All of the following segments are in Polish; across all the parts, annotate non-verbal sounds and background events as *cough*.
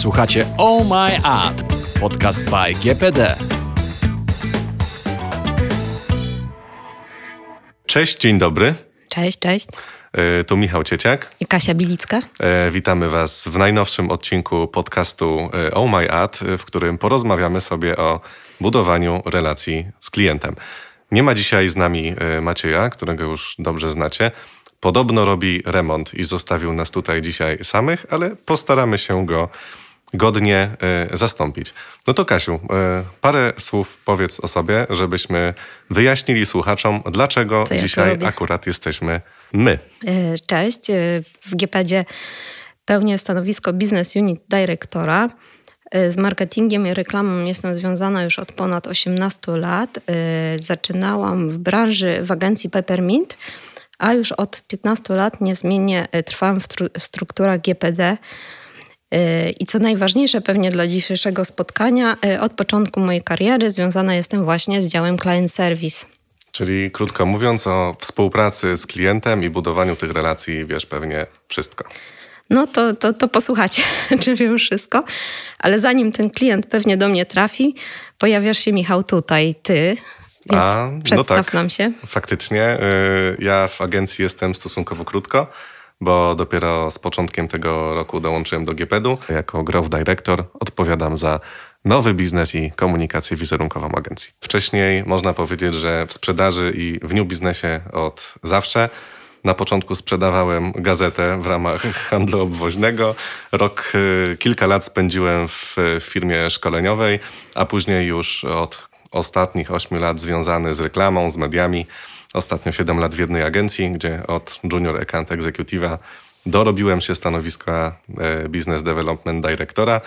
Słuchacie Oh My Ad, podcast by GPD. Cześć, dzień dobry. Cześć, cześć. E, Tu Michał Cieciak. I Kasia Bilicka. E, Witamy Was w najnowszym odcinku podcastu e, Oh My Ad, w którym porozmawiamy sobie o budowaniu relacji z klientem. Nie ma dzisiaj z nami Macieja, którego już dobrze znacie. Podobno robi remont i zostawił nas tutaj dzisiaj samych, ale postaramy się go godnie e, zastąpić. No to Kasiu, e, parę słów powiedz o sobie, żebyśmy wyjaśnili słuchaczom, dlaczego ja dzisiaj akurat jesteśmy my. E, Cześć. W GPD pełnię stanowisko Business Unit Dyrektora. Z marketingiem i reklamą jestem związana już od ponad 18 lat. Zaczynałam w branży w agencji Peppermint, a już od 15 lat niezmiennie trwam w, w strukturach GPD. E, I co najważniejsze pewnie dla dzisiejszego spotkania, e, od początku mojej kariery związana jestem właśnie z działem Client Service. Czyli krótko mówiąc, o współpracy z klientem i budowaniu tych relacji wiesz pewnie wszystko. No to, to, to posłuchajcie, *laughs* czy wiem wszystko. Ale zanim ten klient pewnie do mnie trafi, pojawiasz się, Michał, tutaj, ty. Więc A, no przedstaw tak. nam się. Faktycznie, y, ja w agencji jestem stosunkowo krótko, bo dopiero z początkiem tego roku dołączyłem do GPD-u. Jako growth director odpowiadam za nowy biznes i komunikację wizerunkową agencji. Wcześniej można powiedzieć, że w sprzedaży i w new biznesie od zawsze. Na początku sprzedawałem gazetę w ramach *laughs* handlu obwoźnego. Rok, y, kilka lat spędziłem w y, firmie szkoleniowej, a później już od ostatnich 8 lat związany z reklamą, z mediami. Ostatnio 7 lat w jednej agencji, gdzie od Junior Account Executive'a dorobiłem się stanowiska e, Business Development Directora.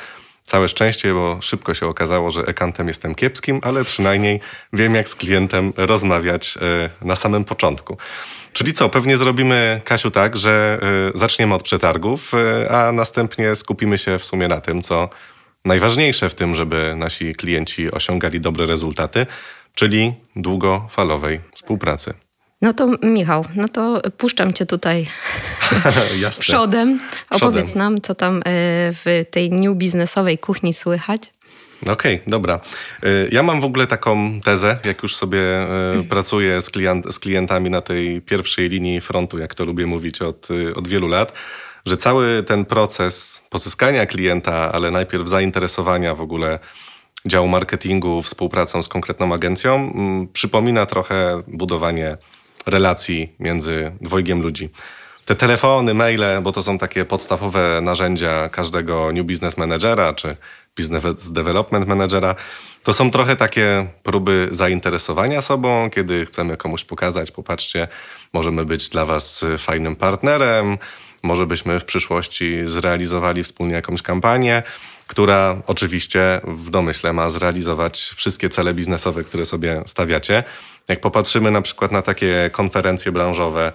Całe szczęście, bo szybko się okazało, że accountem jestem kiepskim, ale przynajmniej wiem, jak z klientem rozmawiać e, na samym początku. Czyli co, pewnie zrobimy, Kasiu, tak, że e, zaczniemy od przetargów, a następnie skupimy się w sumie na tym, co najważniejsze w tym, żeby nasi klienci osiągali dobre rezultaty, czyli długofalowej współpracy. No to Michał, no to puszczam cię tutaj *laughs* przodem. Opowiedz Przodem. nam, co tam e, w tej new biznesowej kuchni słychać. Okej, dobra. Y, Ja mam w ogóle taką tezę, jak już sobie y, pracuję z, klient, z klientami na tej pierwszej linii frontu, jak to lubię mówić od, od wielu lat, że cały ten proces pozyskania klienta, ale najpierw zainteresowania w ogóle działu marketingu współpracą z konkretną agencją, mm, przypomina trochę budowanie relacji między dwojgiem ludzi. Te telefony, maile, bo to są takie podstawowe narzędzia każdego new business managera czy business development managera, to są trochę takie próby zainteresowania sobą, kiedy chcemy komuś pokazać, popatrzcie, możemy być dla was fajnym partnerem, może byśmy w przyszłości zrealizowali wspólnie jakąś kampanię, która oczywiście w domyśle ma zrealizować wszystkie cele biznesowe, które sobie stawiacie. Jak popatrzymy na przykład na takie konferencje branżowe,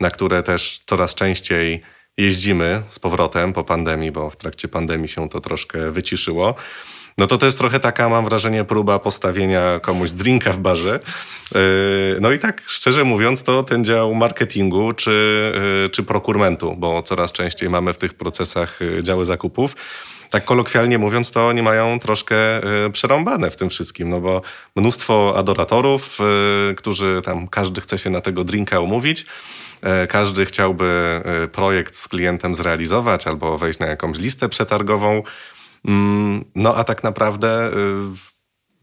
na które też coraz częściej jeździmy z powrotem po pandemii, bo w trakcie pandemii się to troszkę wyciszyło. No to to jest trochę taka, mam wrażenie, próba postawienia komuś drinka w barze. Yy, No i tak, szczerze mówiąc, to ten dział marketingu czy, yy, czy prokurmentu, bo coraz częściej mamy w tych procesach yy, działy zakupów. Tak kolokwialnie mówiąc, to oni mają troszkę yy, przerąbane w tym wszystkim, no bo mnóstwo adoratorów, yy, którzy tam, każdy chce się na tego drinka umówić. E, Każdy chciałby e, projekt z klientem zrealizować albo wejść na jakąś listę przetargową. Mm, No a tak naprawdę y,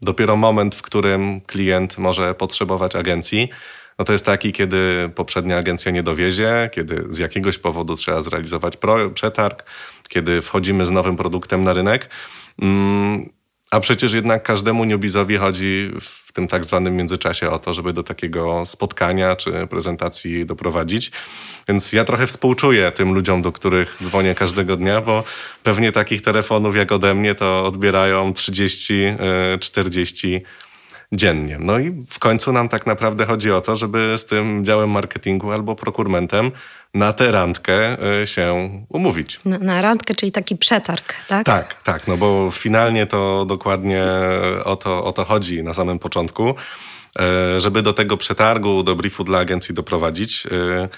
dopiero moment, w którym klient może potrzebować agencji, no to jest taki, kiedy poprzednia agencja nie dowiezie, kiedy z jakiegoś powodu trzeba zrealizować przetarg, kiedy wchodzimy z nowym produktem na rynek. Mm, A przecież jednak każdemu newbizowi chodzi w tym tak zwanym międzyczasie o to, żeby do takiego spotkania czy prezentacji doprowadzić. Więc ja trochę współczuję tym ludziom, do których dzwonię każdego dnia, bo pewnie takich telefonów jak ode mnie to odbierają 30, e, 40 dziennie. No i w końcu nam tak naprawdę chodzi o to, żeby z tym działem marketingu albo prokurmentem na tę randkę e, się umówić. Na, na randkę, czyli taki przetarg, tak? Tak, tak, no bo finalnie to dokładnie o to, o to chodzi na samym początku, e, żeby do tego przetargu, do briefu dla agencji doprowadzić. e,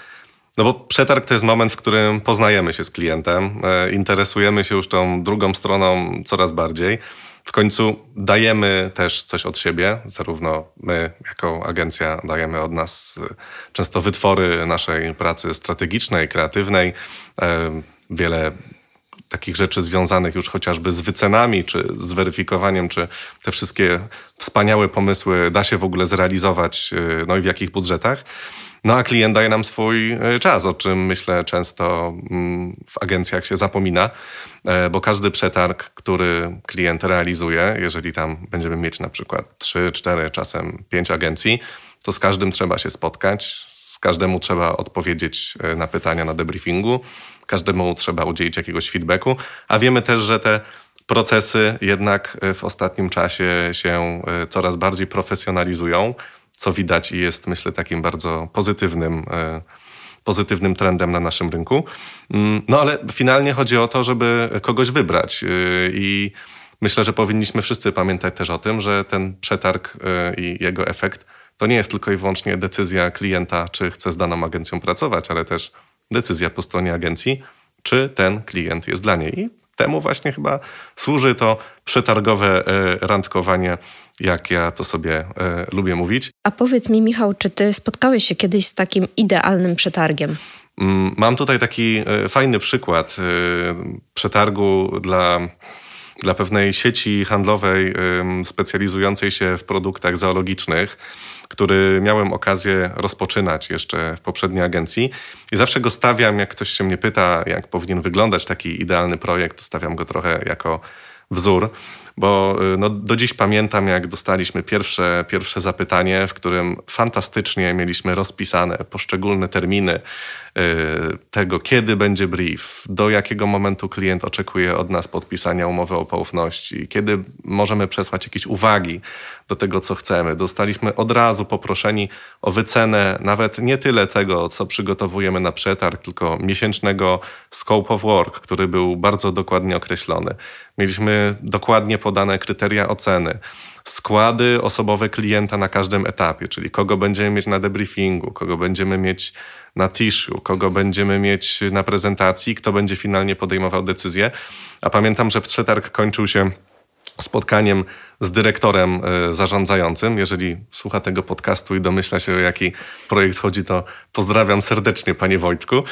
No bo przetarg to jest moment, w którym poznajemy się z klientem, e, interesujemy się już tą drugą stroną coraz bardziej. W końcu dajemy też coś od siebie, zarówno my jako agencja dajemy od nas e, często wytwory naszej pracy strategicznej, kreatywnej, e, wiele takich rzeczy związanych już chociażby z wycenami, czy z weryfikowaniem, czy te wszystkie wspaniałe pomysły da się w ogóle zrealizować, no i w jakich budżetach. No a klient daje nam swój e, czas, o czym myślę często mm, w agencjach się zapomina, e, bo każdy przetarg, który klient realizuje, jeżeli tam będziemy mieć na przykład 3, 4, czasem 5 agencji, to z każdym trzeba się spotkać, z każdemu trzeba odpowiedzieć e, na pytania na debriefingu, każdemu trzeba udzielić jakiegoś feedbacku, a wiemy też, że te procesy jednak w ostatnim czasie się coraz bardziej profesjonalizują co widać i jest, myślę, takim bardzo pozytywnym, e, pozytywnym trendem na naszym rynku. Mm, no ale finalnie chodzi o to, żeby kogoś wybrać e, i myślę, że powinniśmy wszyscy pamiętać też o tym, że ten przetarg e, i jego efekt to nie jest tylko i wyłącznie decyzja klienta, czy chce z daną agencją pracować, ale też decyzja po stronie agencji, czy ten klient jest dla niej. I temu właśnie chyba służy to przetargowe randkowanie jak ja to sobie e, lubię mówić. A powiedz mi, Michał, czy ty spotkałeś się kiedyś z takim idealnym przetargiem? Mm, mam tutaj taki e, fajny przykład e, przetargu dla, dla pewnej sieci handlowej specjalizującej się w produktach zoologicznych, który miałem okazję rozpoczynać jeszcze w poprzedniej agencji. I zawsze go stawiam, jak ktoś się mnie pyta, jak powinien wyglądać taki idealny projekt, to stawiam go trochę jako wzór bo y, no, do dziś pamiętam, jak dostaliśmy pierwsze, pierwsze zapytanie, w którym fantastycznie mieliśmy rozpisane poszczególne terminy Y, tego, kiedy będzie brief, do jakiego momentu klient oczekuje od nas podpisania umowy o poufności, kiedy możemy przesłać jakieś uwagi do tego, co chcemy. Dostaliśmy od razu poproszeni o wycenę nawet nie tyle tego, co przygotowujemy na przetarg, tylko miesięcznego scope of work, który był bardzo dokładnie określony. Mieliśmy dokładnie podane kryteria oceny składy osobowe klienta na każdym etapie, czyli kogo będziemy mieć na debriefingu, kogo będziemy mieć na tissue, kogo będziemy mieć na prezentacji, kto będzie finalnie podejmował decyzję. A pamiętam, że przetarg kończył się spotkaniem z dyrektorem e, zarządzającym. Jeżeli słucha tego podcastu i domyśla się, o jaki projekt chodzi, to pozdrawiam serdecznie, panie Wojtku. E,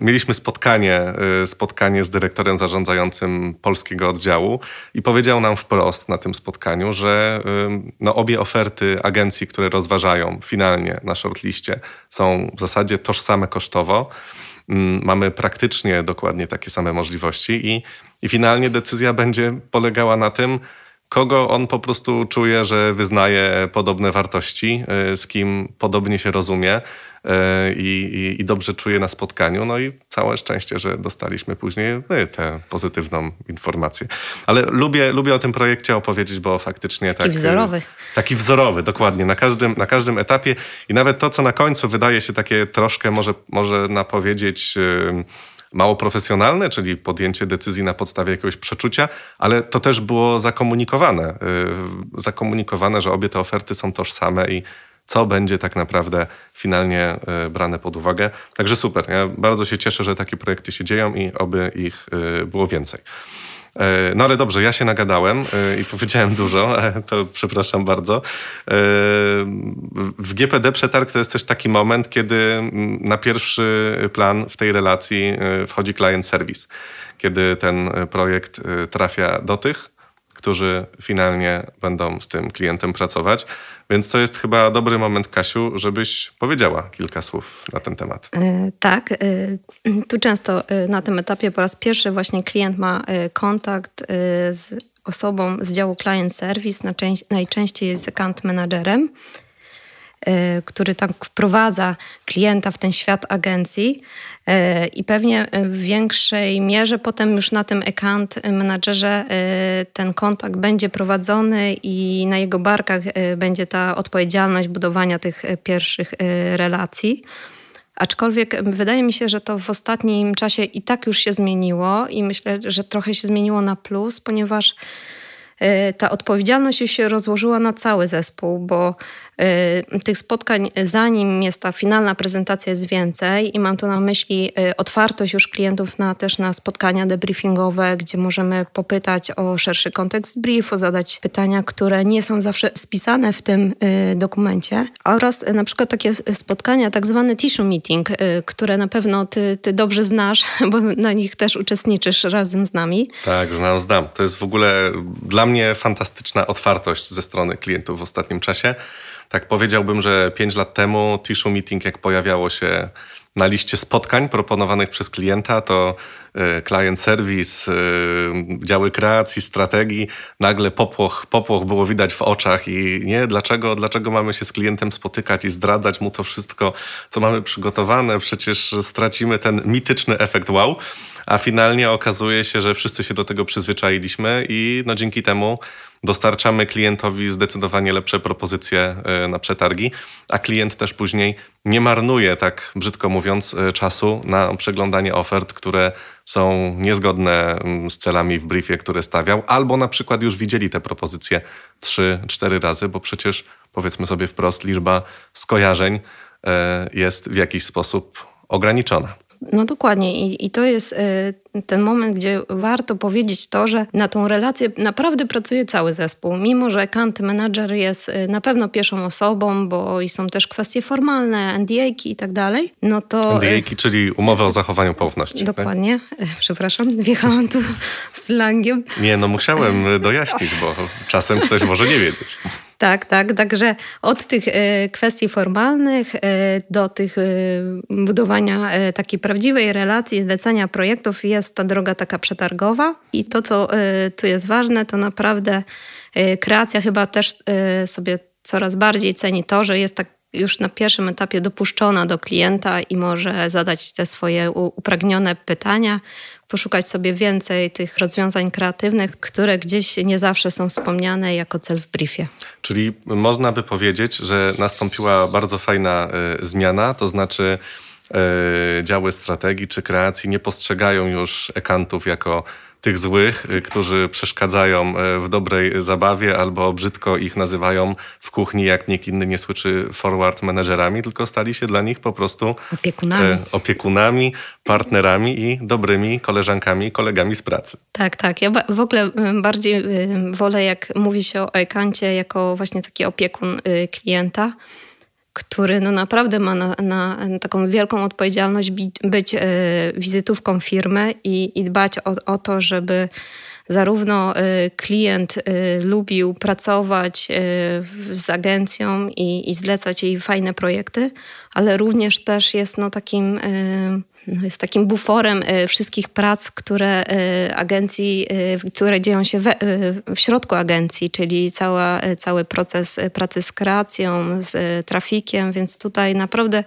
mieliśmy spotkanie, e, spotkanie z dyrektorem zarządzającym polskiego oddziału i powiedział nam wprost na tym spotkaniu, że no, obie oferty agencji, które rozważają finalnie na shortliście, są w zasadzie tożsame kosztowo. Mm, mamy praktycznie dokładnie takie same możliwości i, i finalnie decyzja będzie polegała na tym, kogo on po prostu czuje, że wyznaje podobne wartości, y, z kim podobnie się rozumie y, i, i, dobrze czuje na spotkaniu. No i całe szczęście, że dostaliśmy później my tę pozytywną informację. Ale lubię, lubię o tym projekcie opowiedzieć, bo faktycznie taki tak, wzorowy. Taki wzorowy, dokładnie, na każdym, na każdym etapie i nawet to, co na końcu wydaje się takie troszkę może, może napowiedzieć mało profesjonalne, czyli podjęcie decyzji na podstawie jakiegoś przeczucia, ale to też było zakomunikowane. Y, zakomunikowane, że obie te oferty są tożsame i co będzie tak naprawdę finalnie y, brane pod uwagę. Także super. Ja bardzo się cieszę, że takie projekty się dzieją i oby ich y, było więcej. E, no ale dobrze, ja się nagadałem e, i powiedziałem dużo, *laughs* e, to przepraszam bardzo. W GPD przetarg to jest też taki moment, kiedy na pierwszy plan w tej relacji wchodzi client service, kiedy ten projekt trafia do tych, którzy finalnie będą z tym klientem pracować. Więc to jest chyba dobry moment, Kasiu, żebyś powiedziała kilka słów na ten temat. E, tak. E, tu często e, na tym etapie po raz pierwszy właśnie klient ma kontakt z osobą z działu client service, najczęściej jest account managerem który tam wprowadza klienta w ten świat agencji y, i pewnie w większej mierze potem już na tym account managerze y, ten kontakt będzie prowadzony i na jego barkach będzie ta odpowiedzialność budowania tych pierwszych relacji. Aczkolwiek wydaje mi się, że to w ostatnim czasie i tak już się zmieniło i myślę, że trochę się zmieniło na plus, ponieważ ta odpowiedzialność już się rozłożyła na cały zespół, bo y, tych spotkań, zanim jest ta finalna prezentacja, jest więcej i mam tu na myśli y, otwartość już klientów na, też na spotkania debriefingowe, gdzie możemy popytać o szerszy kontekst briefu, zadać pytania, które nie są zawsze spisane w tym dokumencie oraz na przykład takie spotkania, tak zwane tissue meeting, które na pewno ty, ty dobrze znasz, *laughs* bo na nich też uczestniczysz razem z nami. Tak, znam, znam. To jest w ogóle dla mnie fantastyczna otwartość ze strony klientów w ostatnim czasie. Tak powiedziałbym, że 5 lat temu Tissue Meeting, jak pojawiało się na liście spotkań proponowanych przez klienta, to e, client service, e, działy kreacji, strategii, nagle popłoch, popłoch było widać w oczach i nie, dlaczego, dlaczego mamy się z klientem spotykać i zdradzać mu to wszystko, co mamy przygotowane, przecież stracimy ten mityczny efekt wow. A finalnie okazuje się, że wszyscy się do tego przyzwyczailiśmy i no dzięki temu dostarczamy klientowi zdecydowanie lepsze propozycje e, na przetargi, a klient też później nie marnuje, tak brzydko mówiąc, e, czasu na przeglądanie ofert, które są niezgodne mm, z celami w briefie, które stawiał, albo na przykład już widzieli te propozycje 3-4 razy, bo przecież powiedzmy sobie wprost, liczba skojarzeń e, jest w jakiś sposób ograniczona. No dokładnie I, i to jest y, ten moment, gdzie warto powiedzieć to, że na tą relację naprawdę pracuje cały zespół. Mimo, że account manager jest y, na pewno pierwszą osobą, bo i są też kwestie formalne, NDA-ki i tak dalej, no to... NDA-ki, czyli umowy o zachowaniu poufności. Tak? Dokładnie. Tak? *laughs* Przepraszam, wjechałam tu slangiem. Nie, no musiałem dojaśnić, bo czasem ktoś może nie wiedzieć. Tak, tak. Także od tych e, kwestii formalnych e, do tych e, budowania takiej prawdziwej relacji, zlecania projektów jest ta droga taka przetargowa. I to, co tu jest ważne, to naprawdę kreacja chyba też sobie coraz bardziej ceni to, że jest tak już na pierwszym etapie dopuszczona do klienta i może zadać te swoje upragnione pytania, poszukać sobie więcej tych rozwiązań kreatywnych, które gdzieś nie zawsze są wspomniane jako cel w briefie. Czyli można by powiedzieć, że nastąpiła bardzo fajna y, zmiana, to znaczy y, działy strategii czy kreacji nie postrzegają już ekantów jako tych złych, y, którzy przeszkadzają y, w dobrej zabawie albo brzydko ich nazywają w kuchni, jak nikt inny nie słyszy forward managerami, tylko stali się dla nich po prostu opiekunami, e, opiekunami partnerami i dobrymi koleżankami, kolegami z pracy. Tak, tak. Ja w ogóle y, bardziej wolę, jak mówi się o Ekancie, jako właśnie taki opiekun klienta który no naprawdę ma na, na taką wielką odpowiedzialność być e, wizytówką firmy i, i dbać o, o to, żeby zarówno e, klient e, lubił pracować z agencją i, i zlecać jej fajne projekty, ale również też jest no takim jest takim buforem e, wszystkich prac, które e, agencji, e, które dzieją się we, w środku agencji, czyli cała, cały proces pracy z kreacją, z trafikiem, więc tutaj naprawdę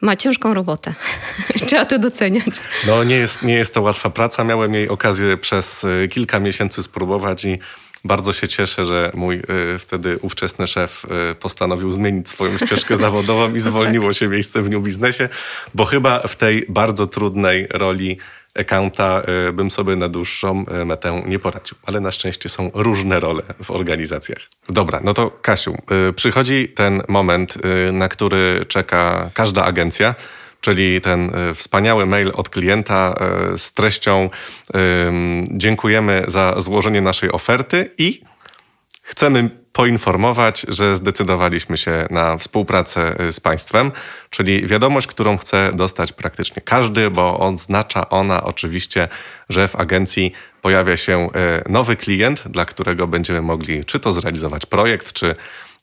ma ciężką robotę. *laughs* Trzeba to doceniać. No nie jest, nie jest to łatwa praca. Miałem jej okazję przez kilka miesięcy spróbować i bardzo się cieszę, że mój y, wtedy ówczesny szef y, postanowił zmienić swoją ścieżkę *laughs* zawodową i zwolniło się miejsce w New Biznesie, bo chyba w tej bardzo trudnej roli accounta y, bym sobie na dłuższą metę nie poradził. Ale na szczęście są różne role w organizacjach. Dobra, no to Kasiu, przychodzi ten moment, na który czeka każda agencja, czyli ten e, wspaniały mail od klienta e, z treścią dziękujemy za złożenie naszej oferty i chcemy poinformować, że zdecydowaliśmy się na współpracę e, z państwem, czyli wiadomość, którą chce dostać praktycznie każdy, bo oznacza ona oczywiście, że w agencji pojawia się nowy klient, dla którego będziemy mogli czy to zrealizować projekt, czy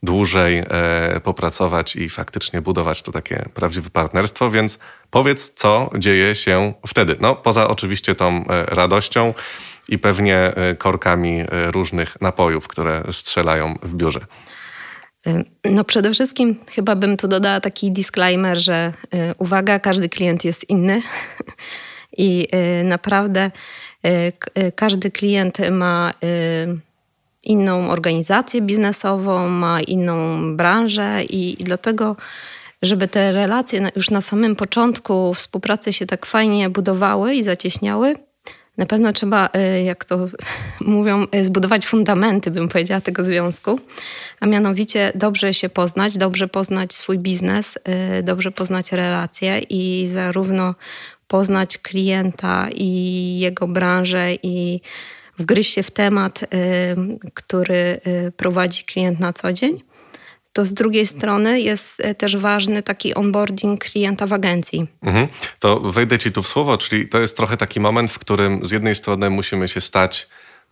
dłużej e, popracować i faktycznie budować to takie prawdziwe partnerstwo, więc powiedz, co dzieje się wtedy. No, poza oczywiście tą e, radością i pewnie e, korkami różnych napojów, które strzelają w biurze. No przede wszystkim chyba bym tu dodała taki disclaimer, że uwaga, każdy klient jest inny *laughs* i naprawdę każdy klient ma inną organizację biznesową, ma inną branżę i, i dlatego, żeby te relacje już na samym początku współpracy się tak fajnie budowały i zacieśniały, Na pewno trzeba, y, jak to *laughs* mówią, y, zbudować fundamenty, bym powiedziała, tego związku, a mianowicie dobrze się poznać, dobrze poznać swój biznes, y, dobrze poznać relacje i zarówno poznać klienta i jego branżę i wgryźć się w temat, który prowadzi klient na co dzień to z drugiej strony jest e, też ważny taki onboarding klienta w agencji. Mhm. To wejdę ci tu w słowo, czyli to jest trochę taki moment, w którym z jednej strony musimy się stać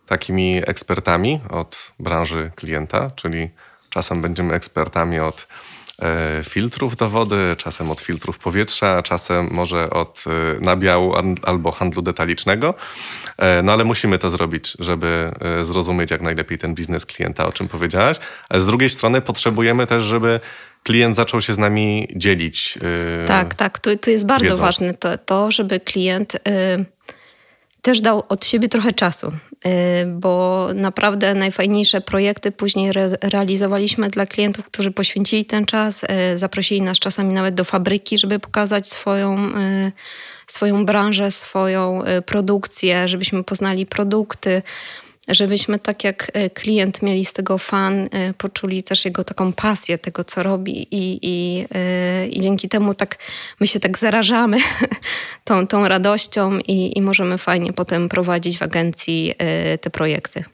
takimi ekspertami od branży klienta, czyli czasem będziemy ekspertami od filtrów do wody, czasem od filtrów powietrza, czasem może od e, nabiału albo handlu detalicznego. E, no ale musimy to zrobić, żeby zrozumieć jak najlepiej ten biznes klienta, o czym powiedziałaś. Ale z drugiej strony potrzebujemy też, żeby klient zaczął się z nami dzielić. Tak, tak. Tu, tu jest bardzo wiedzą. ważne to, to, żeby klient też dał od siebie trochę czasu, y, bo naprawdę najfajniejsze projekty później re realizowaliśmy dla klientów, którzy poświęcili ten czas, y, zaprosili nas czasami nawet do fabryki, żeby pokazać swoją, y, swoją branżę, swoją produkcję, żebyśmy poznali produkty żebyśmy tak jak e, klient mieli z tego fan, e, poczuli też jego taką pasję tego, co robi i, i, e, i dzięki temu tak my się tak zarażamy *laughs* tą, tą radością i, i możemy fajnie potem prowadzić w agencji te projekty.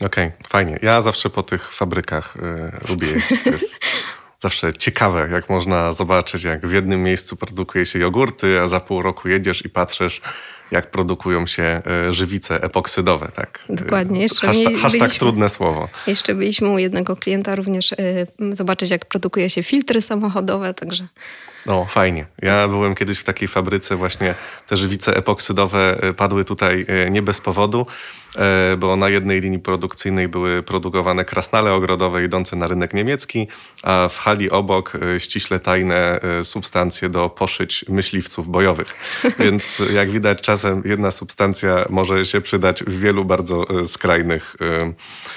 Okej, okay, fajnie. Ja zawsze po tych fabrykach y, lubię jeździć. To jest *laughs* zawsze ciekawe, jak można zobaczyć, jak w jednym miejscu produkuje się jogurty, a za pół roku jedziesz i patrzysz, jak produkują się e, żywice epoksydowe. Tak? Dokładnie. Jeszcze hashtag, hashtag trudne słowo. Jeszcze byliśmy u jednego klienta również y, zobaczyć, jak produkuje się filtry samochodowe, także... O, fajnie. Ja byłem kiedyś w takiej fabryce, właśnie te żywice epoksydowe e, padły tutaj nie bez powodu. E, bo na jednej linii produkcyjnej były produkowane krasnale ogrodowe idące na rynek niemiecki, a w hali obok e, ściśle tajne e, substancje do poszyć myśliwców bojowych. *laughs* Więc jak widać, czasem jedna substancja może się przydać w wielu bardzo skrajnych,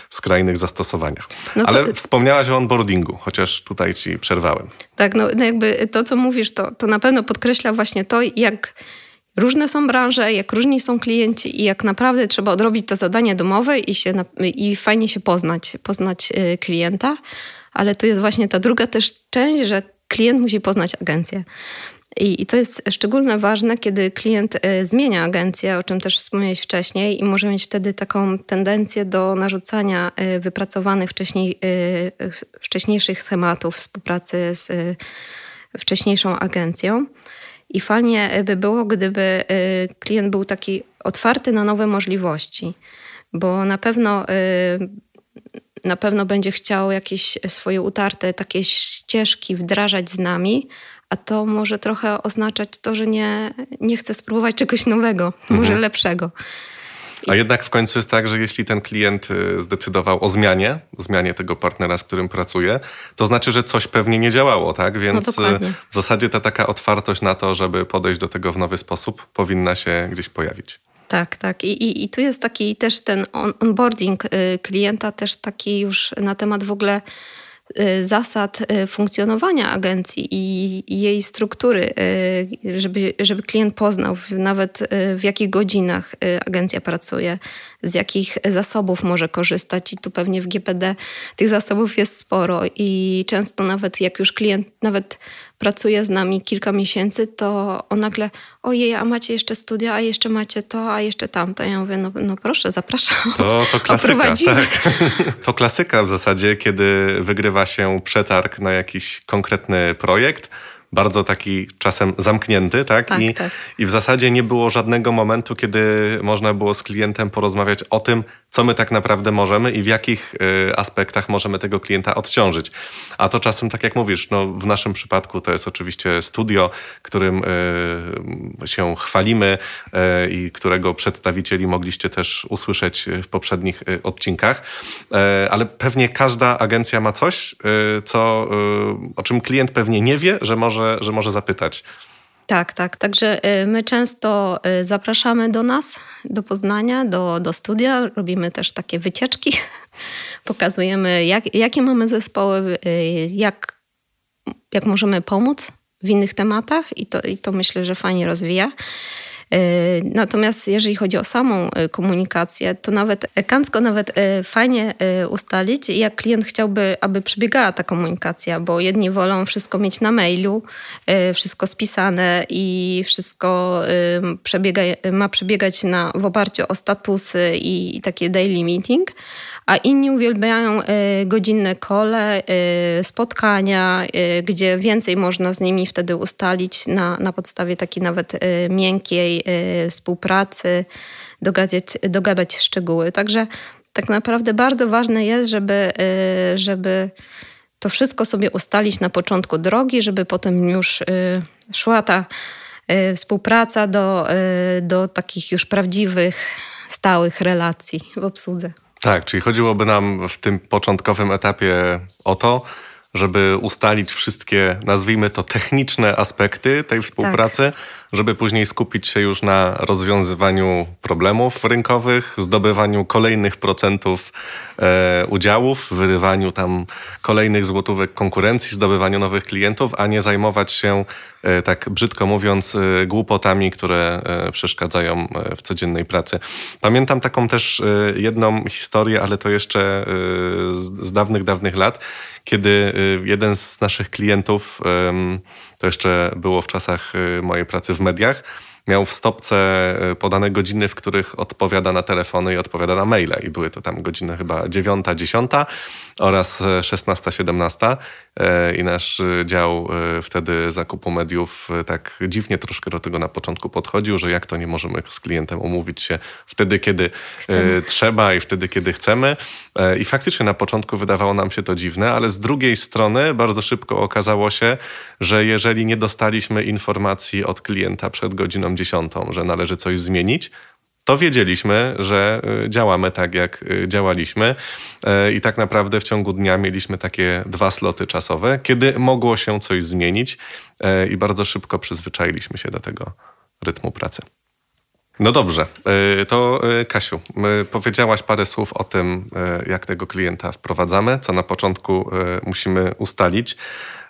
skrajnych zastosowaniach. No to... Ale wspomniałaś o onboardingu, chociaż tutaj ci przerwałem. Tak, no, no jakby to, co mówisz, to, to na pewno podkreśla właśnie to, jak różne są branże, jak różni są klienci i jak naprawdę trzeba odrobić to zadanie domowe i, się, i fajnie się poznać, poznać y, klienta. Ale tu jest właśnie ta druga też część, że klient musi poznać agencję. I, I, to jest szczególnie ważne, kiedy klient y, zmienia agencję, o czym też wspomniałeś wcześniej, i może mieć wtedy taką tendencję do narzucania y, wypracowanych wcześniej, wcześniejszych schematów współpracy z wcześniejszą agencją. I fajnie by było, gdyby y, klient był taki otwarty na nowe możliwości, bo na pewno y, na pewno będzie chciał jakieś swoje utarte takie ścieżki wdrażać z nami, a to może trochę oznaczać to, że nie, nie chce spróbować czegoś nowego, mhm. może lepszego. A jednak w końcu jest tak, że jeśli ten klient y, zdecydował o zmianie, zmianie tego partnera, z którym pracuje, to znaczy, że coś pewnie nie działało, tak? Więc no w zasadzie ta taka otwartość na to, żeby podejść do tego w nowy sposób, powinna się gdzieś pojawić. Tak, tak. I, i, i tu jest taki też ten on, onboarding y, klienta, też taki już na temat w ogóle zasad y, funkcjonowania agencji i jej struktury, y, żeby, żeby klient poznał nawet w jakich godzinach agencja pracuje, z jakich zasobów może korzystać. I tu pewnie w GPD tych zasobów jest sporo i często nawet jak już klient nawet pracuje z nami kilka miesięcy, to on nagle, ojej, a macie jeszcze studia, a jeszcze macie to, a jeszcze tamto. Ja mówię, no, no proszę, zapraszam. To, to *laughs* klasyka, tak. *laughs* To klasyka w zasadzie, kiedy wygrywa się przetarg na jakiś konkretny projekt, bardzo taki czasem zamknięty, tak? tak, I, tak. I w zasadzie nie było żadnego momentu, kiedy można było z klientem porozmawiać o tym, co my tak naprawdę możemy i w jakich y, aspektach możemy tego klienta odciążyć. A to czasem, tak jak mówisz, no, w naszym przypadku to jest oczywiście studio, którym y, się chwalimy y, i którego przedstawicieli mogliście też usłyszeć w poprzednich odcinkach. Ale pewnie każda agencja ma coś, co, o czym klient pewnie nie wie, że może, że może zapytać. Tak, tak. Także y, my często y, zapraszamy do nas, do Poznania, do, do studia. Robimy też takie wycieczki. *laughs* Pokazujemy, jak, jakie mamy zespoły, y, jak, jak możemy pomóc w innych tematach i to, i to myślę, że fajnie rozwija. Natomiast jeżeli chodzi o samą komunikację, to nawet kancko nawet fajnie ustalić, jak klient chciałby, aby przebiegała ta komunikacja, bo jedni wolą wszystko mieć na mailu, wszystko spisane i wszystko przebiega, ma przebiegać na, w oparciu o statusy i, i takie daily meeting, a inni uwielbiają e, godzinne kole, e, spotkania, e, gdzie więcej można z nimi wtedy ustalić na, na podstawie takiej nawet miękkiej współpracy, dogadać, dogadać szczegóły. Także tak naprawdę bardzo ważne jest, żeby, żeby to wszystko sobie ustalić na początku drogi, żeby potem już szła ta współpraca do, do takich już prawdziwych, stałych relacji w obsłudze. Tak, czyli chodziłoby nam w tym początkowym etapie o to, żeby ustalić wszystkie, nazwijmy to, techniczne aspekty tej współpracy, tak. żeby później skupić się już na rozwiązywaniu problemów rynkowych, zdobywaniu kolejnych procentów e, udziałów, wyrywaniu tam kolejnych złotówek konkurencji, zdobywaniu nowych klientów, a nie zajmować się, e, tak brzydko mówiąc, e, głupotami, które e, przeszkadzają e, w codziennej pracy. Pamiętam taką też e, jedną historię, ale to jeszcze z, z dawnych, dawnych lat, kiedy y, jeden z naszych klientów, to jeszcze było w czasach y, mojej pracy w mediach, miał w stopce e, podane godziny, w których odpowiada na telefony i odpowiada na maile. I były to tam godziny chyba 9, 10 oraz 16, 17. E, I nasz dział e, wtedy zakupu mediów tak dziwnie troszkę do tego na początku podchodził, że jak to nie możemy z klientem umówić się wtedy, kiedy chcemy. trzeba i wtedy, kiedy chcemy. I faktycznie na początku wydawało nam się to dziwne, ale z drugiej strony bardzo szybko okazało się, że jeżeli nie dostaliśmy informacji od klienta przed godziną dziesiątą, że należy coś zmienić, to wiedzieliśmy, że y, działamy tak, jak y, działaliśmy. Y, I tak naprawdę w ciągu dnia mieliśmy takie dwa sloty czasowe, kiedy mogło się coś zmienić i bardzo szybko przyzwyczailiśmy się do tego rytmu pracy. No dobrze, to Kasiu, powiedziałaś parę słów o tym, jak tego klienta wprowadzamy, co na początku musimy ustalić.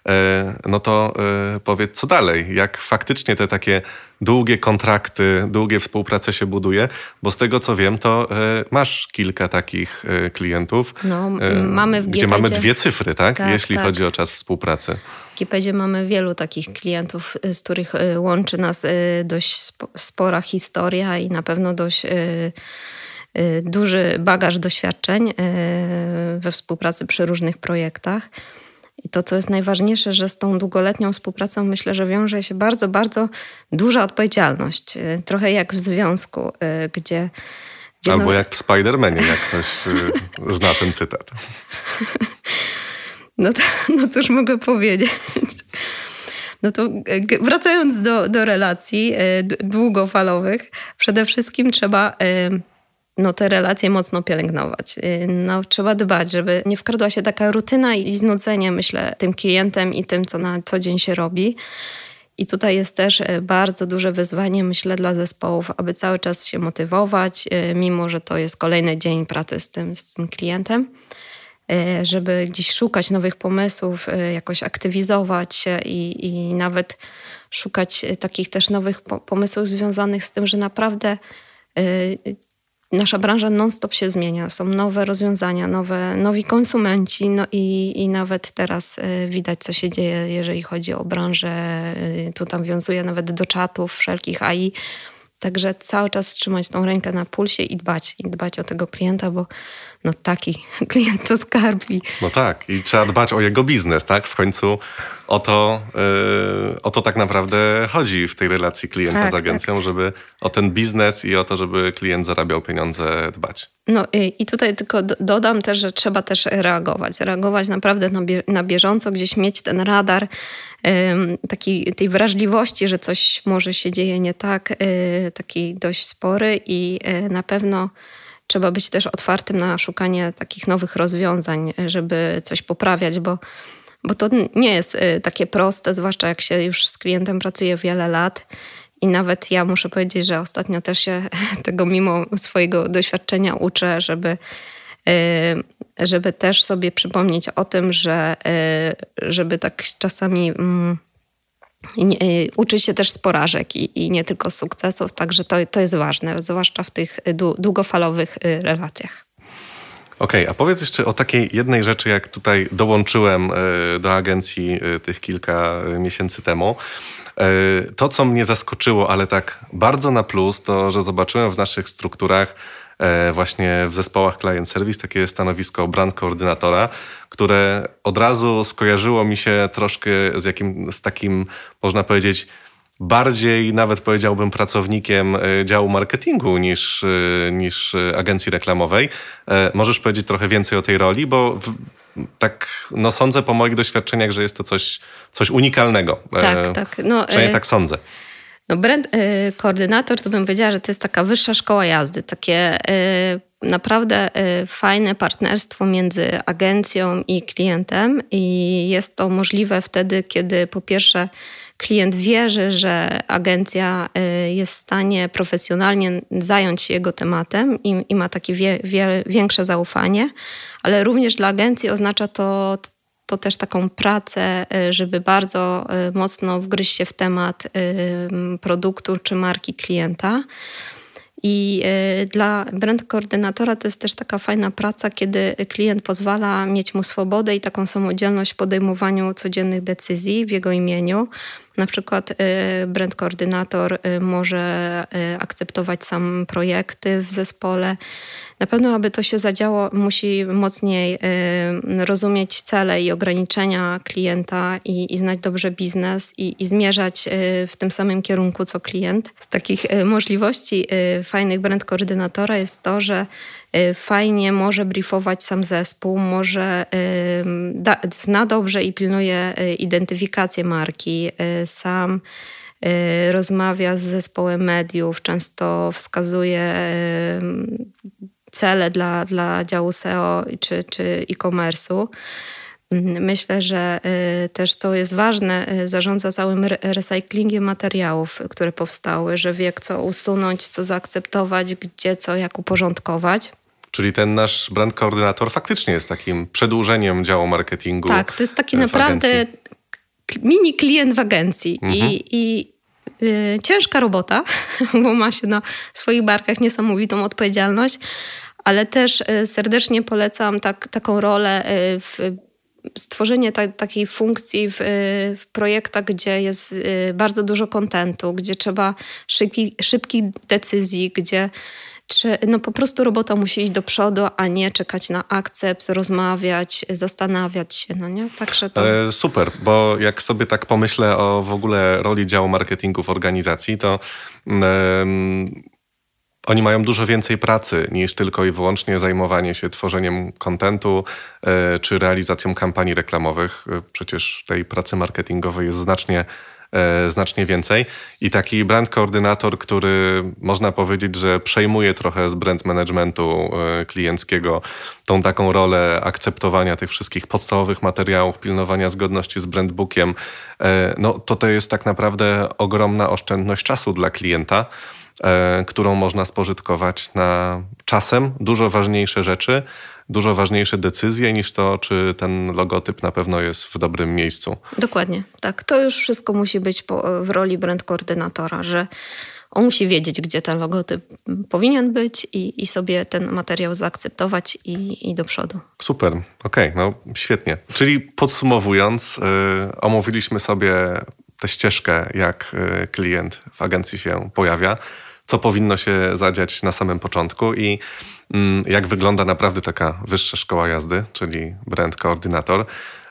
E, no to e, powiedz, co dalej? Jak faktycznie te takie długie kontrakty, długie współprace się buduje? Bo z tego co wiem, to e, masz kilka takich klientów, no, mamy w gdzie mamy dwie cyfry, tak? tak Jeśli tak. chodzi o czas współpracy. W Gipedzie mamy wielu takich klientów, z których łączy nas dość spora historia i na pewno dość duży bagaż doświadczeń we współpracy przy różnych projektach. I to, co jest najważniejsze, że z tą długoletnią współpracą myślę, że wiąże się bardzo, bardzo duża odpowiedzialność. Y, trochę jak w związku, y, gdzie. gdzie Albo no... jak w Spider-Manie, jak ktoś y, *laughs* zna ten cytat. *laughs* No, to, no cóż mogę powiedzieć. No to wracając do, do relacji długofalowych, przede wszystkim trzeba no, te relacje mocno pielęgnować. Y, no, trzeba dbać, żeby nie wkradła się taka rutyna i znudzenie, myślę, tym klientem i tym, co na co dzień się robi. I tutaj jest też y, bardzo duże wyzwanie, myślę, dla zespołów, aby cały czas się motywować, y, mimo że to jest kolejny dzień pracy z tym, z tym klientem, żeby gdzieś szukać nowych pomysłów, jakoś aktywizować się i, i nawet szukać takich też nowych pomysłów związanych z tym, że naprawdę nasza branża non-stop się zmienia. Są nowe rozwiązania, nowe, nowi konsumenci, no i, i nawet teraz y, widać, co się dzieje, jeżeli chodzi o branżę. Y, tu tam wiązuje nawet do czatów wszelkich AI. Także cały czas trzymać tą rękę na pulsie i dbać, i dbać o tego klienta, bo no taki klient to skarbi. No tak, i trzeba dbać o jego biznes, tak? W końcu o to, yy, o to tak naprawdę chodzi w tej relacji klienta tak, z agencją, tak. żeby o ten biznes i o to, żeby klient zarabiał pieniądze dbać. No i, i tutaj tylko dodam też, że trzeba też reagować. Reagować naprawdę na, bie, na bieżąco, gdzieś mieć ten radar yy, taki, tej wrażliwości, że coś może się dzieje nie tak, yy, taki dość spory i y, na pewno trzeba być też otwartym na szukanie takich nowych rozwiązań, żeby coś poprawiać, bo, bo to nie jest y, takie proste, zwłaszcza jak się już z klientem pracuje wiele lat. I nawet ja muszę powiedzieć, że ostatnio też się *laughs* tego mimo swojego doświadczenia uczę, żeby, y, żeby też sobie przypomnieć o tym, że y, żeby tak czasami y, uczyć się też z porażek i, i, nie tylko z sukcesów, także to, to jest ważne, zwłaszcza w tych długofalowych relacjach. Okej, okay, a powiedz jeszcze o takiej jednej rzeczy, jak tutaj dołączyłem do agencji tych kilka miesięcy temu. To, co mnie zaskoczyło, ale tak bardzo na plus, to że zobaczyłem w naszych strukturach właśnie w zespołach client service takie stanowisko brand koordynatora, które od razu skojarzyło mi się troszkę z, jakim, z takim, można powiedzieć, bardziej nawet powiedziałbym pracownikiem e, działu marketingu niż, e, niż agencji reklamowej. Możesz powiedzieć trochę więcej o tej roli, bo w, tak no sądzę po moich doświadczeniach, że jest to coś, coś unikalnego. Tak, tak. No, przynajmniej tak sądzę. No brand y, koordynator to bym powiedziała, że to jest taka wyższa szkoła jazdy, takie y, naprawdę y, fajne partnerstwo między agencją i klientem i jest to możliwe wtedy, kiedy po pierwsze klient wierzy, że agencja jest w stanie profesjonalnie zająć się jego tematem i, i ma takie wie, wie, większe zaufanie, ale również dla agencji oznacza to to też taką pracę, y, żeby bardzo y, mocno wgryźć się w temat y, produktu czy marki klienta. I dla brand koordynatora to jest też taka fajna praca, kiedy klient pozwala mieć mu swobodę i taką samodzielność w podejmowaniu codziennych decyzji w jego imieniu. Na przykład brand koordynator może akceptować sam projekty w zespole, na pewno, aby to się zadziało, musi mocniej rozumieć cele i ograniczenia klienta i, i znać dobrze biznes i, i zmierzać w tym samym kierunku co klient. Z takich możliwości fajnych brand koordynatora jest to, że fajnie może briefować sam zespół, może da, zna dobrze i pilnuje identyfikację marki, sam rozmawia z zespołem mediów, często wskazuje cele dla, dla działu SEO czy, czy e-commerce'u. Myślę, że y, też co jest ważne, y, zarządza całym recyklingiem materiałów, które powstały, że wie, co usunąć, co zaakceptować, gdzie co, jak uporządkować. Czyli ten nasz brand koordynator faktycznie jest takim przedłużeniem działu marketingu. Tak, to jest taki naprawdę agencji. mini klient w agencji. Mhm. I, i yy, ciężka robota, *laughs* bo ma się na swoich barkach niesamowitą odpowiedzialność, ale też y, serdecznie polecam tak, taką rolę y, w stworzenie ta, takiej funkcji w, y, w, projektach, gdzie jest bardzo dużo kontentu, gdzie trzeba szybki, szybkich decyzji, gdzie no po prostu robota musi iść do przodu, a nie czekać na akcept, rozmawiać, zastanawiać się, no nie? Także to... E, super, bo jak sobie tak pomyślę o w ogóle roli działu marketingu w organizacji, to oni mają dużo więcej pracy niż tylko i wyłącznie zajmowanie się tworzeniem kontentu e, czy realizacją kampanii reklamowych. E, przecież tej pracy marketingowej jest znacznie, e, znacznie więcej. I taki brand koordynator, który można powiedzieć, że przejmuje trochę z brand managementu klienckiego tą taką rolę akceptowania tych wszystkich podstawowych materiałów, pilnowania zgodności z brandbookiem, no to to jest tak naprawdę ogromna oszczędność czasu dla klienta. E, którą można spożytkować na czasem dużo ważniejsze rzeczy, dużo ważniejsze decyzje niż to, czy ten logotyp na pewno jest w dobrym miejscu. Dokładnie, tak. To już wszystko musi być w roli brand koordynatora, że on musi wiedzieć, gdzie ten logotyp powinien być i, i sobie ten materiał zaakceptować i, i do przodu. Super, okej, okay, no świetnie. Czyli podsumowując, yy, omówiliśmy sobie tę ścieżkę, jak yy, klient w agencji się pojawia co powinno się zadziać na samym początku i mm, jak wygląda naprawdę taka wyższa szkoła jazdy, czyli brand koordynator.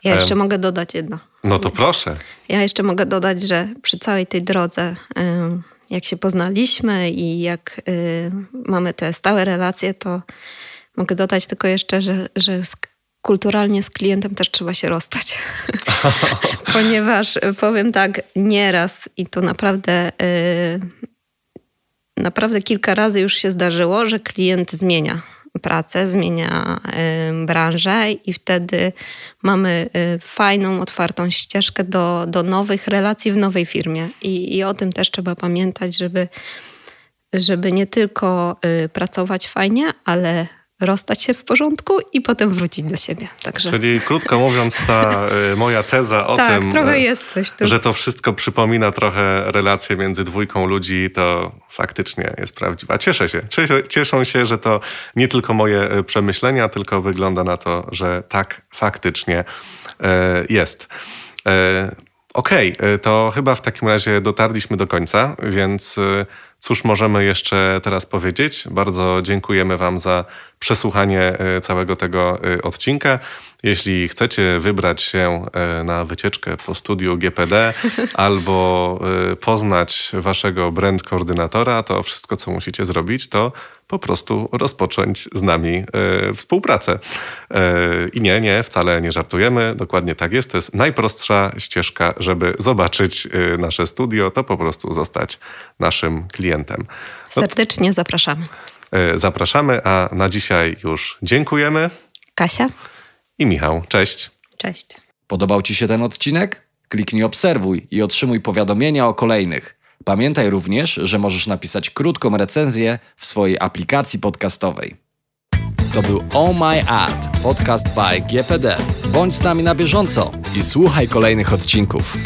Ja jeszcze mogę dodać jedno. No to proszę. Ja jeszcze mogę dodać, że przy całej tej drodze, jak się poznaliśmy i jak y, mamy te stałe relacje, to mogę dodać tylko jeszcze, że, że kulturalnie z klientem też trzeba się rozstać. *laughs* *laughs* Ponieważ powiem tak, nieraz i to naprawdę y, naprawdę kilka razy już się zdarzyło, że klient zmienia pracę, zmienia y, branżę i wtedy mamy y, fajną, otwartą ścieżkę do, do nowych relacji w nowej firmie. I, I o tym też trzeba pamiętać, żeby, żeby nie tylko y, pracować fajnie, ale rozstać się w porządku i potem wrócić do siebie. Także... Czyli krótko mówiąc, ta y, moja teza o tak, tym, y, że to wszystko przypomina trochę relacje między dwójką ludzi, to faktycznie jest prawdziwa. Cieszę się. Cieszę, cieszą się, że to nie tylko moje y, przemyślenia, tylko wygląda na to, że tak faktycznie jest. Okej, okay, to chyba w takim razie dotarliśmy do końca, więc Cóż możemy jeszcze teraz powiedzieć? Bardzo dziękujemy Wam za przesłuchanie e, całego tego e, odcinka. Jeśli chcecie wybrać się e, na wycieczkę po studiu GPD *laughs* albo poznać Waszego brand koordynatora, to wszystko, co musicie zrobić, to po prostu rozpocząć z nami współpracę. I nie, nie, wcale nie żartujemy. Dokładnie tak jest. To jest najprostsza ścieżka, żeby zobaczyć nasze studio, to po prostu zostać naszym klientem klientem. No, Serdecznie zapraszamy. E, zapraszamy, a na dzisiaj już dziękujemy. Kasia i Michał. Cześć. Cześć. Podobał Ci się ten odcinek? Kliknij obserwuj i otrzymuj powiadomienia o kolejnych. Pamiętaj również, że możesz napisać krótką recenzję w swojej aplikacji podcastowej. To był Oh My Ad, podcast by GPD. Bądź z nami na bieżąco i słuchaj kolejnych odcinków.